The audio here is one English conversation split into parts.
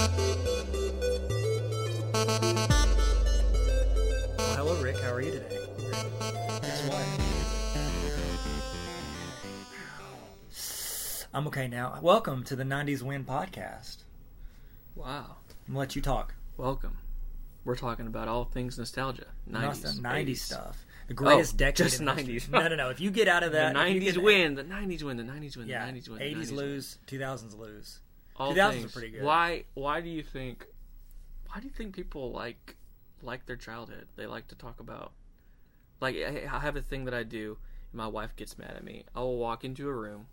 Well, hello, Rick. How are you today? Guess what? I'm okay now. Welcome to the 90s Win podcast. Wow. I'm gonna let you talk. Welcome. We're talking about all things nostalgia. 90s. 90s 80s. stuff. The greatest Oh, decade. just in 90s. No, no, no. If you get out of that, you 90s get- win. The 90s win. The 90s win. Yeah, The 90s win. the 80s 90s win. lose, 2000s lose. All 2000s are things. pretty good. Why? Why do you think? Why do you think people like like their childhood? They like to talk about. Like I I have a thing that I do. And my wife gets mad at me. I will walk into a room.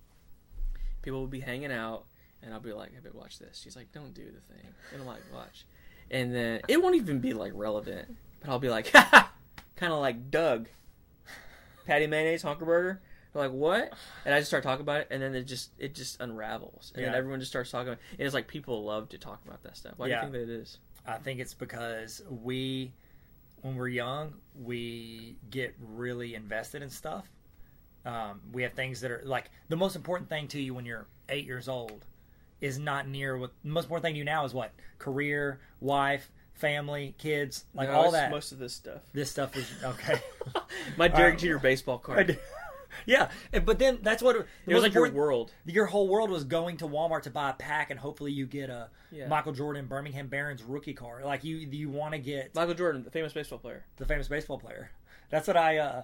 People will be hanging out, and I'll be like, "Hey, babe, watch this." She's like, "Don't do the thing." And I'm like, "Watch," and then it won't even be like relevant, but I'll be like, "Ha!" kind of like Doug, Patti Mayonnaise, honker burger. They're like, "What?" And I just start talking about it, and then it just it just unravels, and then everyone just starts talking. about And it's like people love to talk about that stuff. Why Yeah. do you think that it is? I think it's because we, when we're young, we get really invested in stuff. Um, we have things that are like the most important thing to you when you're eight years old is not near what the most important thing to you now is what career, wife, family, kids, like No, all that. Most of this stuff. this stuff is okay. My Derek Uh, Jeter baseball card. Yeah, and- but then that's what It was like your world. your whole world was going to Walmart to buy a pack, and hopefully you get a Yeah. Michael Jordan Birmingham Barons rookie card. Like you, you want to get Michael Jordan, the famous baseball player. the famous baseball player. That's what I uh,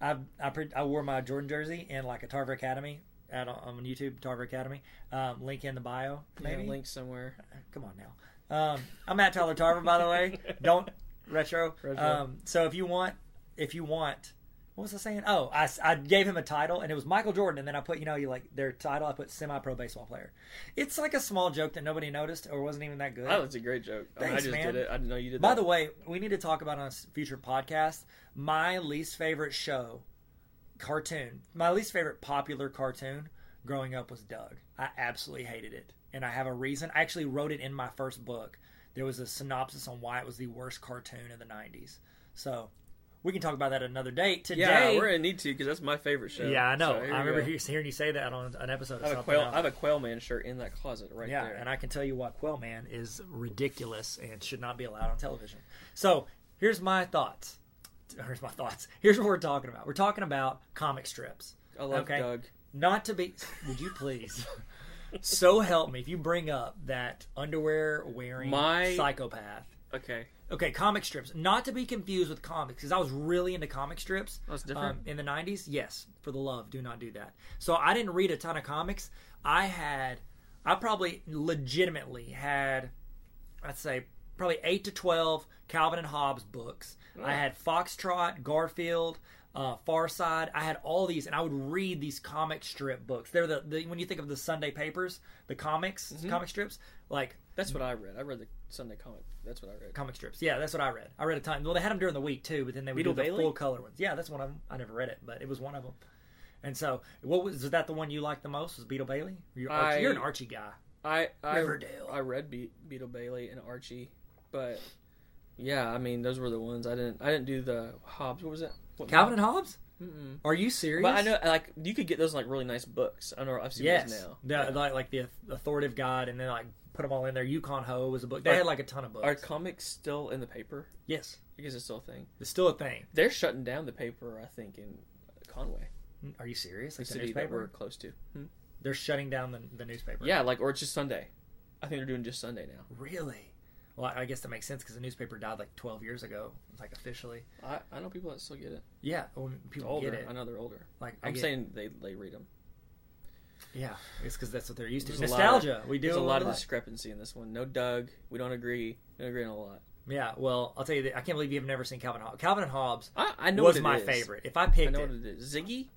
I I, I wore my Jordan jersey in like a Tarver Academy at on YouTube Tarver Academy. Um, link in the bio. Maybe Yeah, link somewhere. come on now. Um, I'm at Tyler Tarver by the way. Don't retro. Retro. Um, so if you want, if you want. What was I saying? Oh, I, I gave him a title, and it was Michael Jordan. And then I put, you know, you like their title. I put semi-pro baseball player. It's like a small joke that nobody noticed or wasn't even that good. That was a great joke. I, mean, I Thanks, just man. did it. I didn't know you did By that. the way, we need to talk about on a future podcast my least favorite show, cartoon. My least favorite popular cartoon growing up was Doug. I absolutely hated it, and I have a reason. I actually wrote it in my first book. There was a synopsis on why it was the worst cartoon of the '90s. So we can talk about that another date. Today, yeah, we're gonna need to because that's my favorite show. yeah, I know. So I remember he- hearing you say that on an episode. Of uh, I have a quail. I have a Quail Man shirt in that closet right Yeah, there. and I can tell you what Quail Man is ridiculous and should not be allowed on television. So here's my thoughts. Here's my thoughts. Here's what we're talking about. We're talking about comic strips. I love okay. Doug. Not to be. Would you please? so help me if you bring up that underwear wearing My- psychopath. Okay, Okay, comic strips. Not to be confused with comics, because I was really into comic strips. That's different. Um, in the 90s, yes, for the love, do not do that. So I didn't read a ton of comics. I had, I probably legitimately had, I'd say, probably 8 to 12 Calvin and Hobbes books. I had Foxtrot, Garfield, uh, Far Side. I had all these, and I would read these comic strip books. They're the, the when you think of the Sunday papers, the comics, Mm-hmm. comic strips, like that's what I read. I read the Sunday comic. That's what I read. comic strips. Yeah, that's what I read. I read a ton. Well, they had them during the week too, but then they would Beetle do the Bailey? full color ones. Yeah, that's one of them. I never read it, but it was one of them. And so, what was, was that the one you liked the most? Was Beetle Bailey? You're, Archie, I- you're an Archie guy. I I, Riverdale. I read Be- Beetle Bailey and Archie, but yeah, I mean those were the ones I didn't. I didn't do the Hobbes. What was it? What Calvin and Hobbes? Mm-mm. Are you serious? But I know, like, you could get those in, like really nice books. I know I've seen Yes, those now. The- Yeah. like like the authoritative guide, and then like put them all in there. Yukon Ho was a book. They Are- had like a ton of books. Are comics still in the paper? yes, Because it's still a thing. it's still a thing. They're shutting down the paper. I think in Conway, Are you serious? Like the city that we're close to. Hmm? They're shutting down the, the newspaper. Yeah, like or it's just Sunday. I think they're doing just Sunday now. Really? Well, I guess that makes sense because the newspaper died like 12 years ago, like officially. I, I know people that still get it. Yeah, well, people Older, get it. I know they're older. Like I'm saying they they read them. Yeah, it's because that's what they're used to. There's a lot of- Nostalgia. we do There's a lot of lot. discrepancy in this one. No Doug. We don't agree. We don't agree on a lot. Yeah, well, I'll tell you, that I can't believe you've never seen Calvin Hobbes. Calvin and Hobbes I, I know was what it my is. favorite. If I I picked know it, what it is. Ziggy.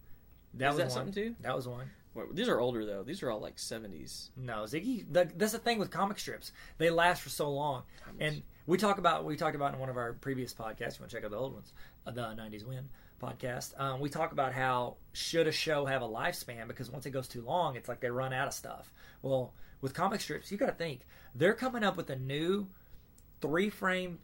that is was that one. something too? That was one. Wait, these are older though. These are all like 70s. No, Ziggy. The, that's the thing with comic strips; they last for so long. And we talk about we talked about in one of our previous podcasts. You want to check out the old ones, uh, the '90s Win podcast. Um, we talk about how should a show have a lifespan because once it goes too long, it's like they run out of stuff. Well, with comic strips, you got to think they're coming up with a new three frame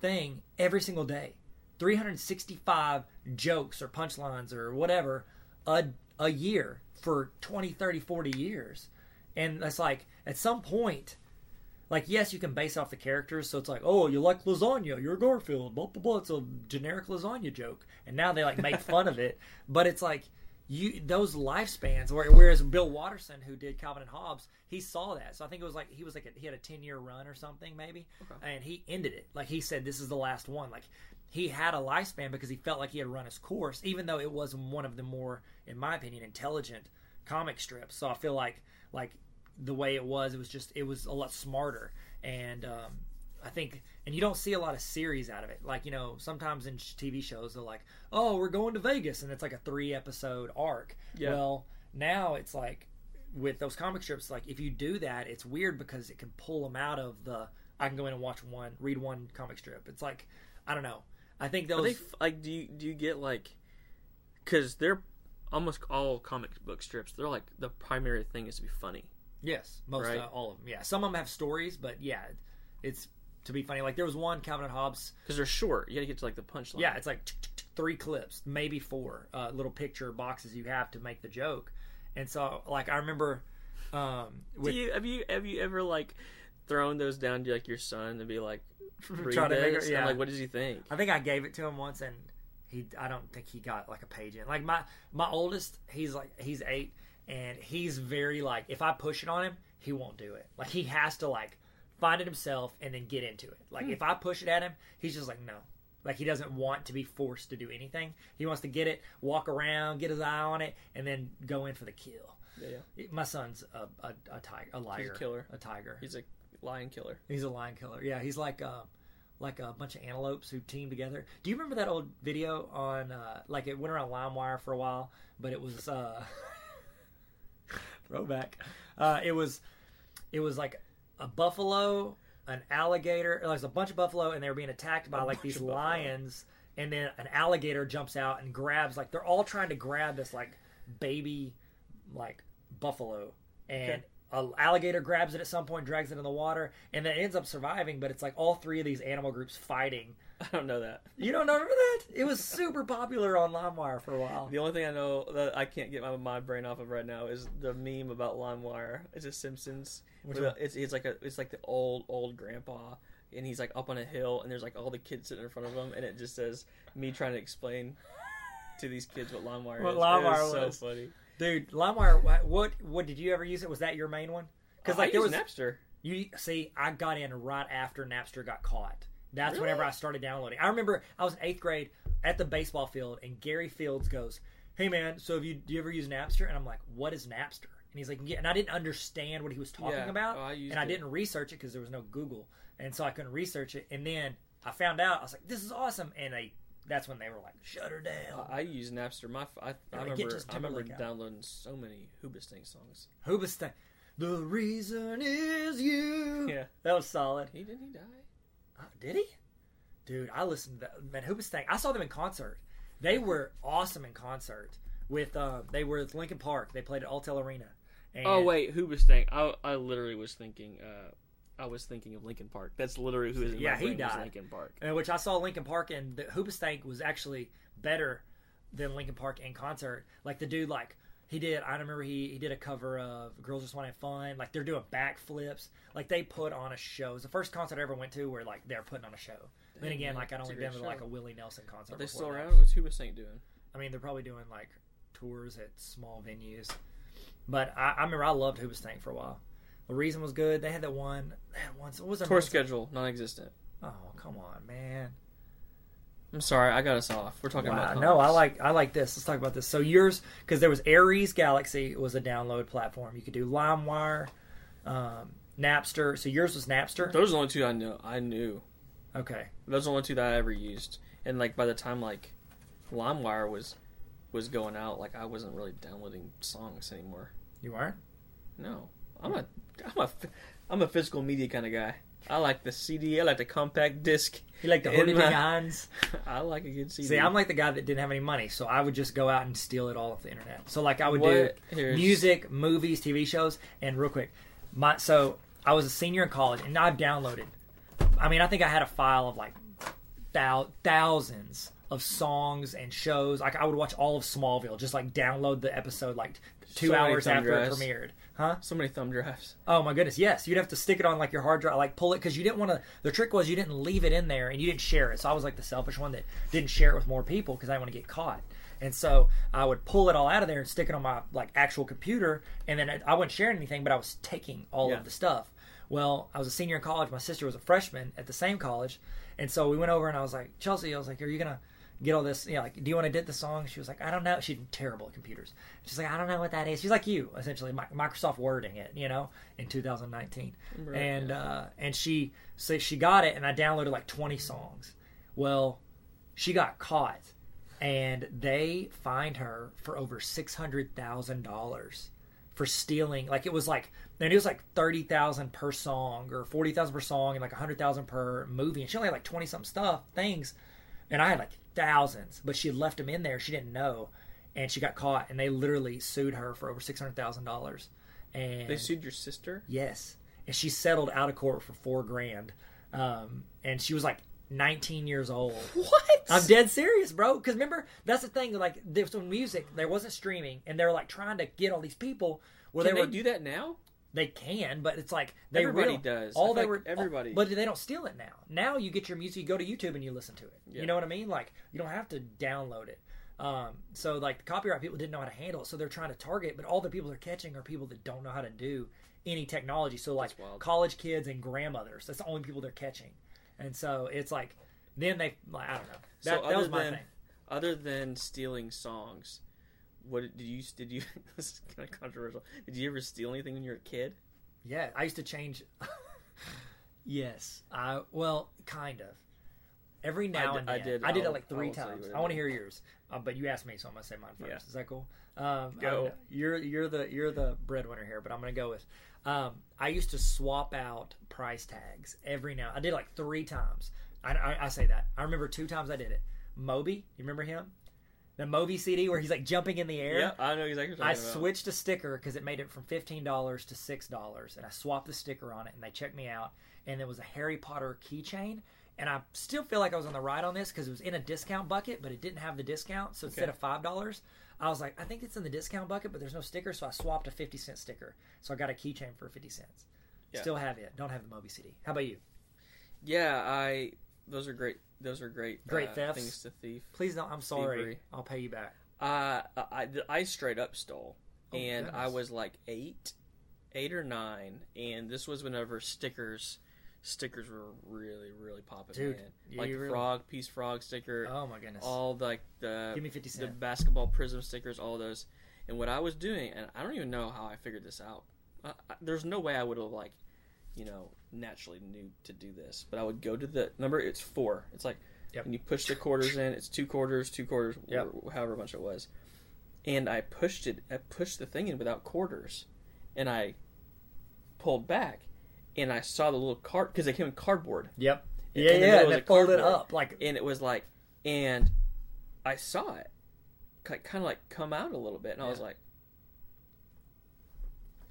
thing every single day. 365 jokes or punchlines or whatever a, a year for 20, 30, 40 years. And that's like, at some point, like yes, you can base off the characters. So it's like, oh, you like lasagna, you're Garfield, blah blah blah. It's a generic lasagna joke, and now they like make fun of it. But it's like you those lifespans. Whereas Bill Watterson, who did Calvin and Hobbes, he saw that. So I think it was like he was like a, he had a ten year run or something maybe, Okay. and he ended it. Like he said, this is the last one. Like he had a lifespan because he felt like he had run his course, even though it was one of the more, in my opinion, intelligent comic strips. So I feel like like the way it was, it was just it was a lot smarter, and um, I think, and you don't see a lot of series out of it. Like you know, sometimes in TV shows they're like, "Oh, we're going to Vegas," and it's like a three episode arc. Yeah. Well, now it's like with those comic strips, like if you do that, it's weird because it can pull them out of the. I can go in and watch one, read one comic strip. It's like I don't know. I think those. they like? Do you do you get like? Because they're almost all comic book strips. They're like the primary thing is to be funny. Yes, most Right. uh, all of them. Yeah, some of them have stories, but yeah, it's to be funny. Like there was one Calvin and Hobbes. Because they're short. You got to get to like the punchline. Yeah, it's like three clips, maybe four uh, little picture boxes you have to make the joke. And so, like I remember, um, Do with you have you have you ever like thrown those down to like your son and be like, read trying to make it, yeah. And, like, what does he think? I think I gave it to him once, and he I don't think he got like a page in. Like my my oldest, he's like he's eight, and he's very like if I push it on him, he won't do it. Like he has to like find it himself and then get into it. Like if I push it at him, he's just like no. Like he doesn't want to be forced to do anything. He wants to get it, walk around, get his eye on it, and then go in for the kill. Yeah, My son's a a, a tiger, a liar, killer. a tiger. he's a lion killer. He's a lion killer. Yeah, he's like uh, like a bunch of antelopes who team together. Do you remember that old video on uh, like it went around LimeWire for a while, but it was uh, throwback. Uh, it was it was like a buffalo, an alligator. It was a bunch of buffalo, and they were being attacked by like bunch these of buffalo. lions. And then an alligator jumps out and grabs like they're all trying to grab this like baby like buffalo and Okay. a alligator grabs it at some point drags it in the water and then it ends up surviving but it's like all three of these animal groups fighting I don't know that. you don't know that it was super popular on LimeWire for a while The only thing I know that I can't get my, my brain off of right now is the meme about LimeWire. It's a Simpsons. Which one? the- it's it's like a it's like the old old grandpa, and he's like up on a hill, and there's like all the kids sitting in front of him, and it just says me trying to explain to these kids what LimeWire What is. LimeWire it is so funny. dude LimeWire what, what what did you ever use it was that your main one because like I there was Napster. You see, I got in right after Napster got caught. That's Really? whenever I started downloading. I remember I was in eighth grade at the baseball field, and Gary Fields goes, "Hey man, so have you do you ever use Napster?" And I'm like, "What is Napster?" And he's like, "Yeah," and I didn't understand what he was talking Yeah. about, Oh, I and I it. didn't research it because there was no Google, and so I couldn't research it. And then I found out, I was like, "This is awesome!" And they, that's when they were like, "Shut her down." I use Napster. My I, I remember I remember out. downloading so many Hoobastank songs. Hoobastank. The reason is you. Yeah. that was solid. He didn't he die? Uh, did he? Dude, I listened to that. Man, Hoobastank. I saw them in concert. They were awesome in concert. With uh, they were with Linkin Park. They played at Alltel Arena. And, Oh wait, Hoobastank. I I literally was thinking. uh I was thinking of Linkin Park. That's literally who is in Yeah, he died. Linkin Park. uh, which I saw Linkin Park, and the Hoobastank was actually better than Linkin Park in concert. Like the dude, like he did. I remember he he did a cover of "Girls Just Want to Have Fun." Like they're doing backflips. Like they put on a show. It was the first concert I ever went to where like they're putting on a show. then again, man, like I'd that's a only great been to like show. a Willie Nelson concert. Are they before still that. around? What's Hoobastank doing? I mean, they're probably doing like tours at small venues. But I, I remember I loved Hoobastank for a while. The reason was good. They had that one. That had one. What was their Tour schedule non-existent. Oh come on, man. I'm sorry, I got us off. We're talking Wow. about No, I like I like this. Let's talk about this. So yours, because there was Ares Galaxy was a download platform. You could do LimeWire, um, Napster. So yours was Napster. Those are the only two I know. I knew. Okay. Those are the only two that I ever used. And like by the time like LimeWire was was going out, like I wasn't really downloading songs anymore. You aren't. No, I'm a I'm a I'm a physical media kind of guy. I like the CD. I like the compact disc. You like the hoodie my- hands. I like a good CD. See, I'm like the guy that didn't have any money, so I would just go out and steal it all off the internet. So like I would What- do here's- music, movies, TV shows, and real quick, my so I was a senior in college, and I've downloaded. I mean, I think I had a file of like thou- thousands of songs and shows. Like I would watch all of Smallville, just like download the episode like two So hours after drives. it premiered. Huh? So many thumb drives. Oh my goodness, yes. You'd have to stick it on like your hard drive, like pull it because you didn't want to. The trick was you didn't leave it in there and you didn't share it. So I was like the selfish one that didn't share it with more people because I didn't want to get caught. And so I would pull it all out of there and stick it on my like actual computer, and then I wasn't sharing anything, but I was taking all Yeah. of the stuff. Well, I was a senior in college. My sister was a freshman at the same college, and so we went over and I was like, Chelsea, I was like, are you gonna get all this? You know, like, do you want to edit the song? She was like, I don't know. She's terrible at computers. She's like, I don't know what that is. She's like you, essentially, Microsoft Wording it, you know, in 2019. Right, and uh, and she so she got it, and I downloaded like 20 songs. Well, she got caught, and they fined her for over six hundred thousand dollars for stealing. Like it was like, and it was like thirty thousand per song or forty thousand per song, and like a hundred thousand per movie. And she only had like twenty something stuff things, and I had like thousands. But she left them in there. She didn't know, and she got caught. And they literally sued her for over six hundred thousand dollars. And They sued your sister. Yes, and she settled out of court for four grand, um, and she was like 19 years old. What? I'm dead serious, bro. Because remember, that's the thing. Like, there was music, there wasn't streaming, and they're like trying to get all these people. Where Can they they were, do that now? They can, but it's like they Everybody real- does. All they were everybody- but they don't steal it now. Now you get your music, you go to YouTube and you listen to it. Yeah. You know what I mean? Like you don't have to download it. Um, so like the copyright people didn't know how to handle it, so they're trying to target. But all the people they're catching are people that don't know how to do any technology. So like college kids and grandmothers. That's the only people they're catching. And so it's like then they like, I don't know. That, So that was my than thing. other than stealing songs, what did you did you? this is kind of controversial. Did you ever steal anything when you were a kid? Yeah, I used to change. yes, I well, kind of. Every now d- and I then, did. I did it I'll- like 3 I'll times. I I want to hear yours, uh, but you asked me, so I'm gonna say mine first. Yeah. Is that cool? Um, Go. I. You're you're the you're the breadwinner here, but I'm gonna go with. Um, I used to swap out price tags every now. I did like three times. I, I, I say that. I remember two times I did it. Moby, you remember him? The Moby CD where he's like jumping in the air. Yeah, I know exactly what I about. switched a sticker because it made it from fifteen dollars to six dollars, and I swapped the sticker on it, and they checked me out, and there was a Harry Potter keychain, and I still feel like I was on the right on this because it was in a discount bucket, but it didn't have the discount, so instead of five dollars, I was like, I think it's in the discount bucket, but there's no sticker, so I swapped a fifty cent sticker, so I got a keychain for fifty cents. Yeah. Still have it, don't have the Moby CD. How about you? Yeah, I. Those are great. Those are great. Great uh, thefts. things to thief. Please don't. I'm sorry. Thievery. I'll pay you back. Uh, I, I straight up stole, Oh, and I was like eight, eight or nine, and this was whenever stickers, stickers were really really popping. Dude, man. like really- frog, peace frog sticker, Oh my goodness. all the, like the Give me 50 the basketball prism stickers, all those. And what I was doing, and I don't even know how I figured this out. There's no way I would have like, you know, naturally knew to do this. But I would go to the number. It's four. It's like Yep. when you push the quarters in. It's two quarters, two quarters, Yep. however much it was. And I pushed it. I pushed the thing in without quarters, and I pulled back, and I saw the little card because they came in cardboard Yep. in Yeah, the yeah. And was it folded up like and it was like, and I saw it, kind of like come out a little bit, and I was like,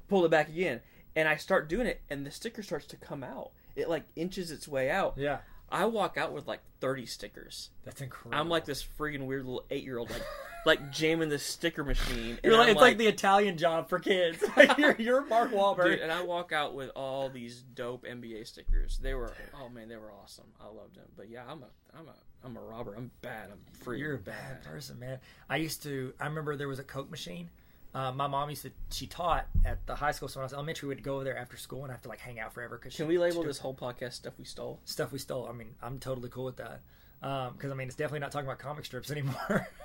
pulled it back again, and I start doing it, and the sticker starts to come out. It like inches its way out. yeah. I walk out with like thirty stickers. That's incredible. I'm like this freaking weird little eight year old, like like jamming the sticker machine. You're like, I'm it's like, the Italian job for kids. Like, you're, you're Mark Wahlberg. Dude, and I walk out with all these dope NBA stickers. They were, oh man, they were awesome. I loved them. But yeah, I'm a, I'm a, I'm a robber. I'm bad. I'm free. You're a bad person, man. I used to. I remember there was a Coke machine. Uh, my mom used to. She taught at the high school, so when I was elementary, we'd go over there after school and have to like hang out forever. Cause Can she- we label this whole podcast stuff we stole? stuff we stole? I mean, I'm totally cool with that. Because I mean, it's definitely not talking about comic strips anymore.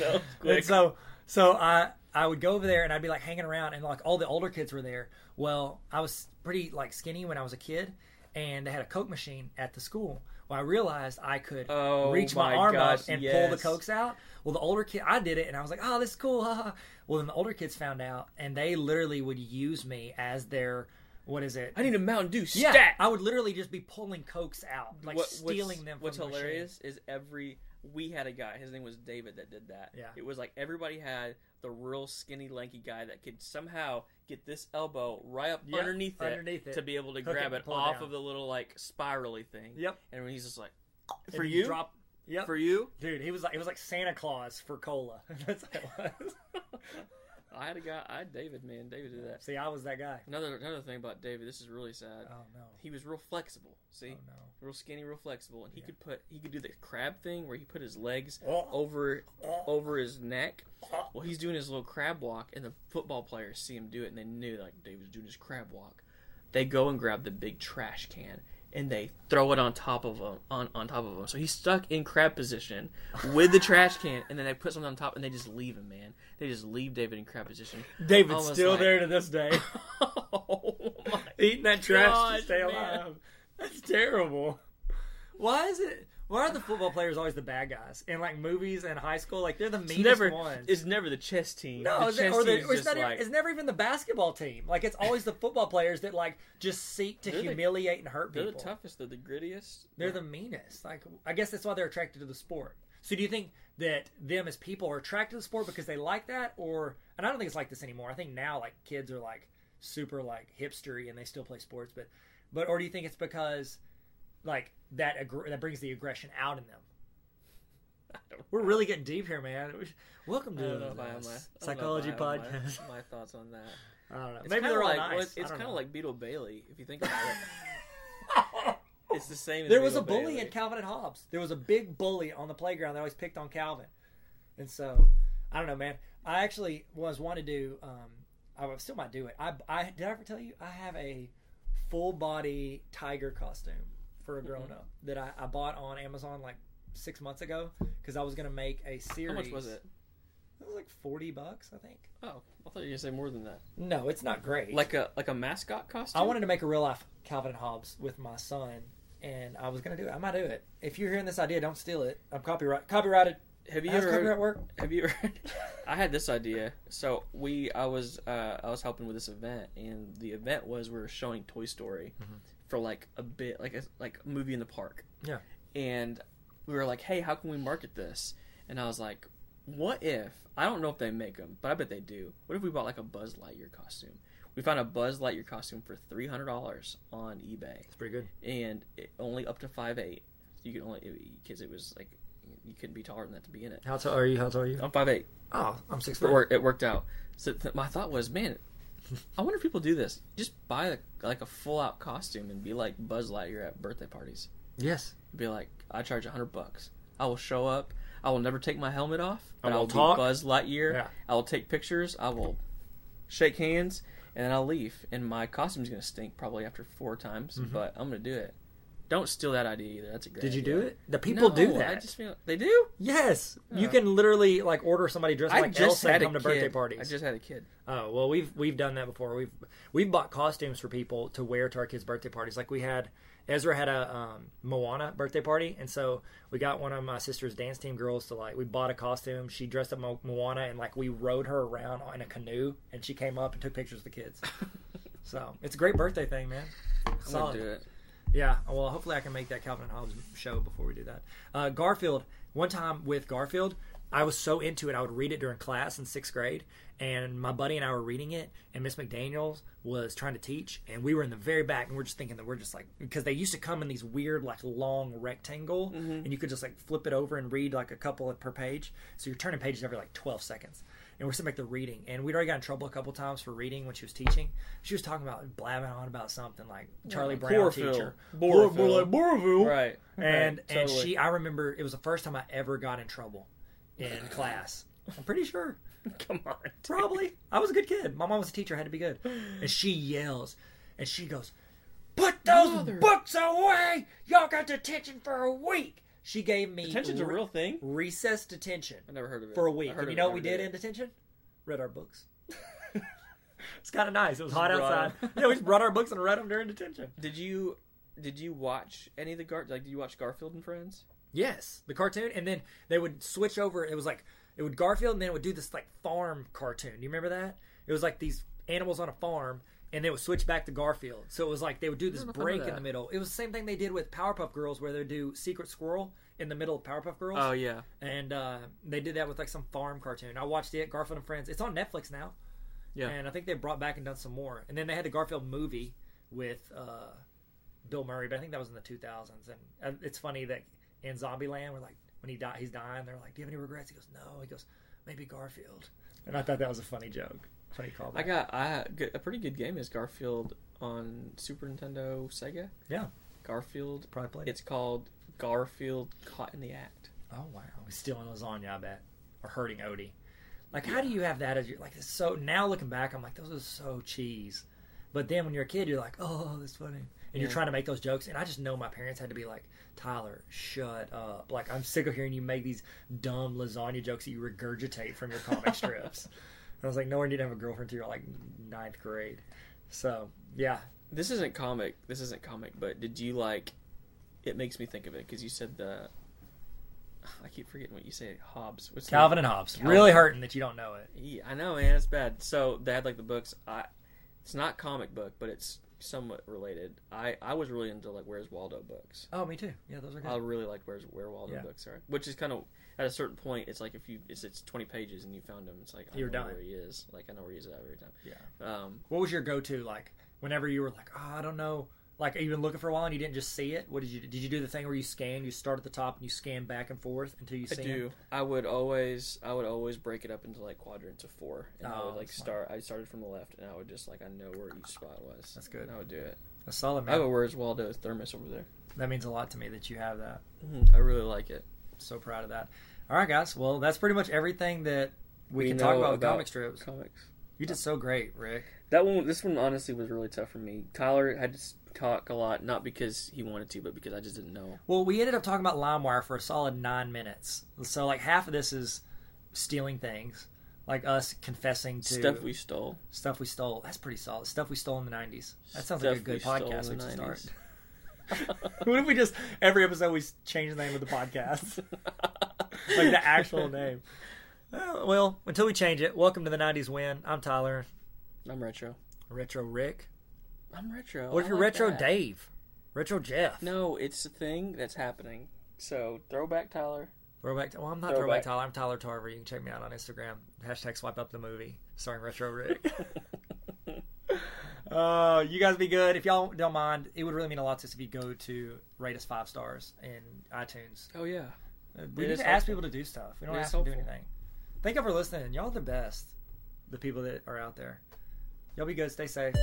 No, And so so I I would go over there and I'd be like hanging around and like all the older kids were there. Well, I was pretty like skinny when I was a kid and they had a Coke machine at the school. Well, I realized I could Oh, reach my, my arm gosh, up and pull the Cokes out. Well, the older kid, I did it and I was like, oh, this is cool. well, then the older kids found out and they literally would use me as their, what is it? I need a Mountain Dew yeah, stat. I would literally just be pulling Cokes out, like What- stealing them from What's the machine. hilarious is every we had a guy. His name was David that did that. Yeah. It was like everybody had the real skinny, lanky guy that could somehow get this elbow right up Yep, underneath, underneath it. to be able to Hook grab it it off down. of the little like spirally thing. Yep. And when he's just like, for you, drop. Yep. for you. Dude, he was like it was like Santa Claus for cola. That's what it was. I had a guy. I had David. Man, David did that. See, I was that guy. Another another thing about David. This is really sad. Oh no. He was real flexible. See, Oh no. real skinny, real flexible, and he Yeah. could put he could do the crab thing where he put his legs Oh. over oh. over his neck. Oh. Well, he's doing his little crab walk, and the football players see him do it, and they knew like David's doing his crab walk. They go and grab the big trash can and they throw it on top of him on, on top of him. So he's stuck in crab position with the trash can, and then they put something on top, and they just leave him, man. They just leave David in crab position. David's still like- there to this day, oh my eating that trash to stay man. alive. That's terrible. Why is it? Why are the football players always the bad guys in like movies and high school? Like they're the meanest It's never ones. it's never the chess team. No, the it's, chess or the, team or it's, not even, it's never even the basketball team. Like it's always the football players that like just seek to They're the- humiliate and hurt people. they're the toughest, they're the grittiest. They're the meanest. Like I guess that's why they're attracted to the sport. So do you think that them as people are attracted to the sport because they like that, or and I don't think it's like this anymore. I think now like kids are like super like hipstery and they still play sports, but but or do you think it's because like that aggr- that brings the aggression out in them? We're really getting deep here, man. Welcome to the if I my don't know if psychology I have my- podcast. My, thoughts on that. I don't know. It's Maybe they're all like nice. well, I it's kind of like Beetle Bailey if you think about it. it's the same. As There was Beetle a bully Bailey. in Calvin and Hobbes. There was a big bully on the playground that always picked on Calvin, and so I don't know, man. I actually was wanting to do. Um, I still might do it. I, I did I ever tell you I have a full body tiger costume for a mm-hmm. grown up that I, I bought on Amazon like six months ago because I was gonna make a series. How much was it? It was like forty bucks, I think. Oh, I thought you were gonna say more than that. No, it's not great. Like a like a mascot costume. I wanted to make a real life Calvin and Hobbes with my son, and I was gonna do it. I might do it. If you're hearing this idea, don't steal it. I'm copyright copyrighted. Have you How's ever work? Have you ever? I had this idea. So we, I was, uh, I was helping with this event, and the event was we were showing Toy Story Mhm. for like a bit, like a like a movie in the park. Yeah. And we were like, hey, how can we market this? And I was like, what if I don't know if they make them, but I bet they do. What if we bought like a Buzz Lightyear costume? We found a Buzz Lightyear costume for three hundred dollars on eBay, It's pretty good. and it, only up to five eight. You could only because it was like you couldn't be taller than that to be in it. How tall are you? How tall are you? I'm five eight. Oh, I'm six It worked, it worked out. So th- my thought was, man, I wonder if people do this. Just buy a, like a full out costume and be like Buzz Lightyear at birthday parties. Yes. Be like, I charge a hundred bucks. I will show up. I will never take my helmet off. I But will will talk. be Buzz Lightyear. Yeah. I will take pictures. I will shake hands, and then I'll leave. And my costume's gonna stink probably after four times, Mhm. but I'm gonna do it. Don't steal that idea either. That's a great. Did you idea. do it? The people No, do that. I just feel they do. Yes. You Oh. can literally like order somebody dressed I like Elsa and come to kid. birthday parties. I just had a kid. Oh well, we've we've done that before. We've we've bought costumes for people to wear to our kids' birthday parties. Like we had Ezra had a um, Moana birthday party, and so we got one of my sister's dance team girls to like. We bought a costume. She dressed up Mo- Moana, and like we rode her around in a canoe, and she came up and took pictures of the kids. so it's a great birthday thing, man. I'm gonna do it. Yeah, well, hopefully I can make that Calvin and Hobbes show before we do that. Uh, Garfield, one time with Garfield, I was so into it, I would read it during class in sixth grade, and my buddy and I were reading it, and Miss McDaniels was trying to teach, and we were in the very back, and we're just thinking that we're just like, because they used to come in these weird, like, long rectangle, and you could just, like, flip it over and read, like, a couple per page. So you're turning pages every, like, 12 seconds. And we're sitting back there reading, and we'd already got in trouble a couple times for reading when she was teaching. She was talking about blabbing on about something like Charlie Brown Chlorophyll. teacher, Borophyll. More like Boroville. Right. And Right, and totally. she, I remember it was the first time I ever got in trouble in class. I'm pretty sure, Come on. probably. I was a good kid. My mom was a teacher. I had to be good. And she yells, and she goes, "Put those Mother. books away! Y'all got detention for a week." She gave me Detention's a real thing. recess detention I never heard of it. for a week. And you know what we did in detention? Read our books. it's kind of nice. It was hot Just outside. yeah, we just brought our books and read them during detention. Did you did you watch any of the Gar like did you watch Garfield and Friends? Yes, the cartoon, and then they would switch over. It was like it would Garfield, and then it would do this like farm cartoon. Do you remember that? It was like these animals on a farm, and they would switch back to Garfield. So it was like they would do this don't know if I break in the middle. It was the same thing they did with Powerpuff Girls, where they do Secret Squirrel in the middle of Powerpuff Girls. Oh yeah. and uh, they did that with like some farm cartoon. I watched it, Garfield and Friends. It's on Netflix now. Yeah. and I think they brought back and done some more. And then they had the Garfield movie with uh, Bill Murray, but I think that was in the 2000s. And uh, it's funny that in Zombieland, we're like when he die, he's dying. They're like, "Do you have any regrets?" He goes, "No." He goes, "Maybe Garfield." and I thought that was a funny joke. Funny. I got I a pretty good game is Garfield on Super Nintendo Sega. Yeah. Garfield. Probably played. It's called Garfield Caught in the Act. Oh wow, he's stealing lasagna. I bet or hurting Odie. Like, how do you have that as your like? It's so now looking back, I'm like, those are so cheese. But then when you're a kid, you're like, oh, that's funny, and you're trying to make those jokes. And I just know my parents had to be like, Tyler, shut up. Like, I'm sick of hearing you make these dumb lasagna jokes that you regurgitate from your comic strips. I was like, no one need to have a girlfriend until you're like ninth grade. So yeah, This isn't comic. This isn't comic. But did you like? It makes me think of it because you said the. I keep forgetting what you say. Hobbes. What's Calvin and Hobbes. Calvin. Really hurting that you don't know it. Yeah, I know, man. It's bad. So they had like the books. I. It's not comic book, but it's somewhat related. I I was really into like Where's Waldo books. Oh, me too. Yeah, those are good. I really like Where's Where Waldo Yeah. books are, which is kind of at a certain point. It's like if you it's, it's twenty pages and you found him, it's like I You're know done. where he is. Like I know where he is at every time. Yeah. Um, What was your go-to like whenever you were like, oh, I don't know, like you've been looking for a while and you didn't just see it? What did you did you do the thing where you scan, you start at the top and you scan back and forth until you I see do. it? I would always I would always break it up into like quadrants of four, and I Oh, would like start. I started from the left, and I would just like I know where each spot was. That's good. And I would do it. A solid I have a man. Where's Waldo thermos over there. That means a lot to me that you have that. I really like it. So proud of that. All right, guys. Well, that's pretty much everything that we, We can talk about with about comic strips. Comics. You did so great, Rick. That one, this one honestly was really tough for me. Tyler had to talk a lot, not because he wanted to, but because I just didn't know. Well, we ended up talking about LimeWire for a solid nine minutes. So, like, half of this is stealing things, like us confessing to Stuff we stole. Stuff we stole. That's pretty solid. Stuff we stole in the '90s. That sounds like a good podcast we start. 90s. what if we just every episode we change the name of the podcast, like the actual name? Well, until we change it, welcome to the '90s win. I'm Tyler, I'm retro. Retro Rick. I'm retro. What if I you're like Retro that. Dave? Retro Jeff. No, it's a thing that's happening. So throwback Tyler. Throwback. Well, I'm not Throwback. Throwback Tyler. I'm Tyler Tarver. You can check me out on Instagram. Hashtag swipe up the movie starring Retro Rick. Uh, you guys be good. If y'all don't mind, it would really mean a lot to us if you go to rate us five stars in iTunes. oh yeah. Uh, We It need ask people to do stuff. We don't It ask them to do anything. Thank you for listening. Y'all are the best. The people that are out there. Y'all be good. Stay safe.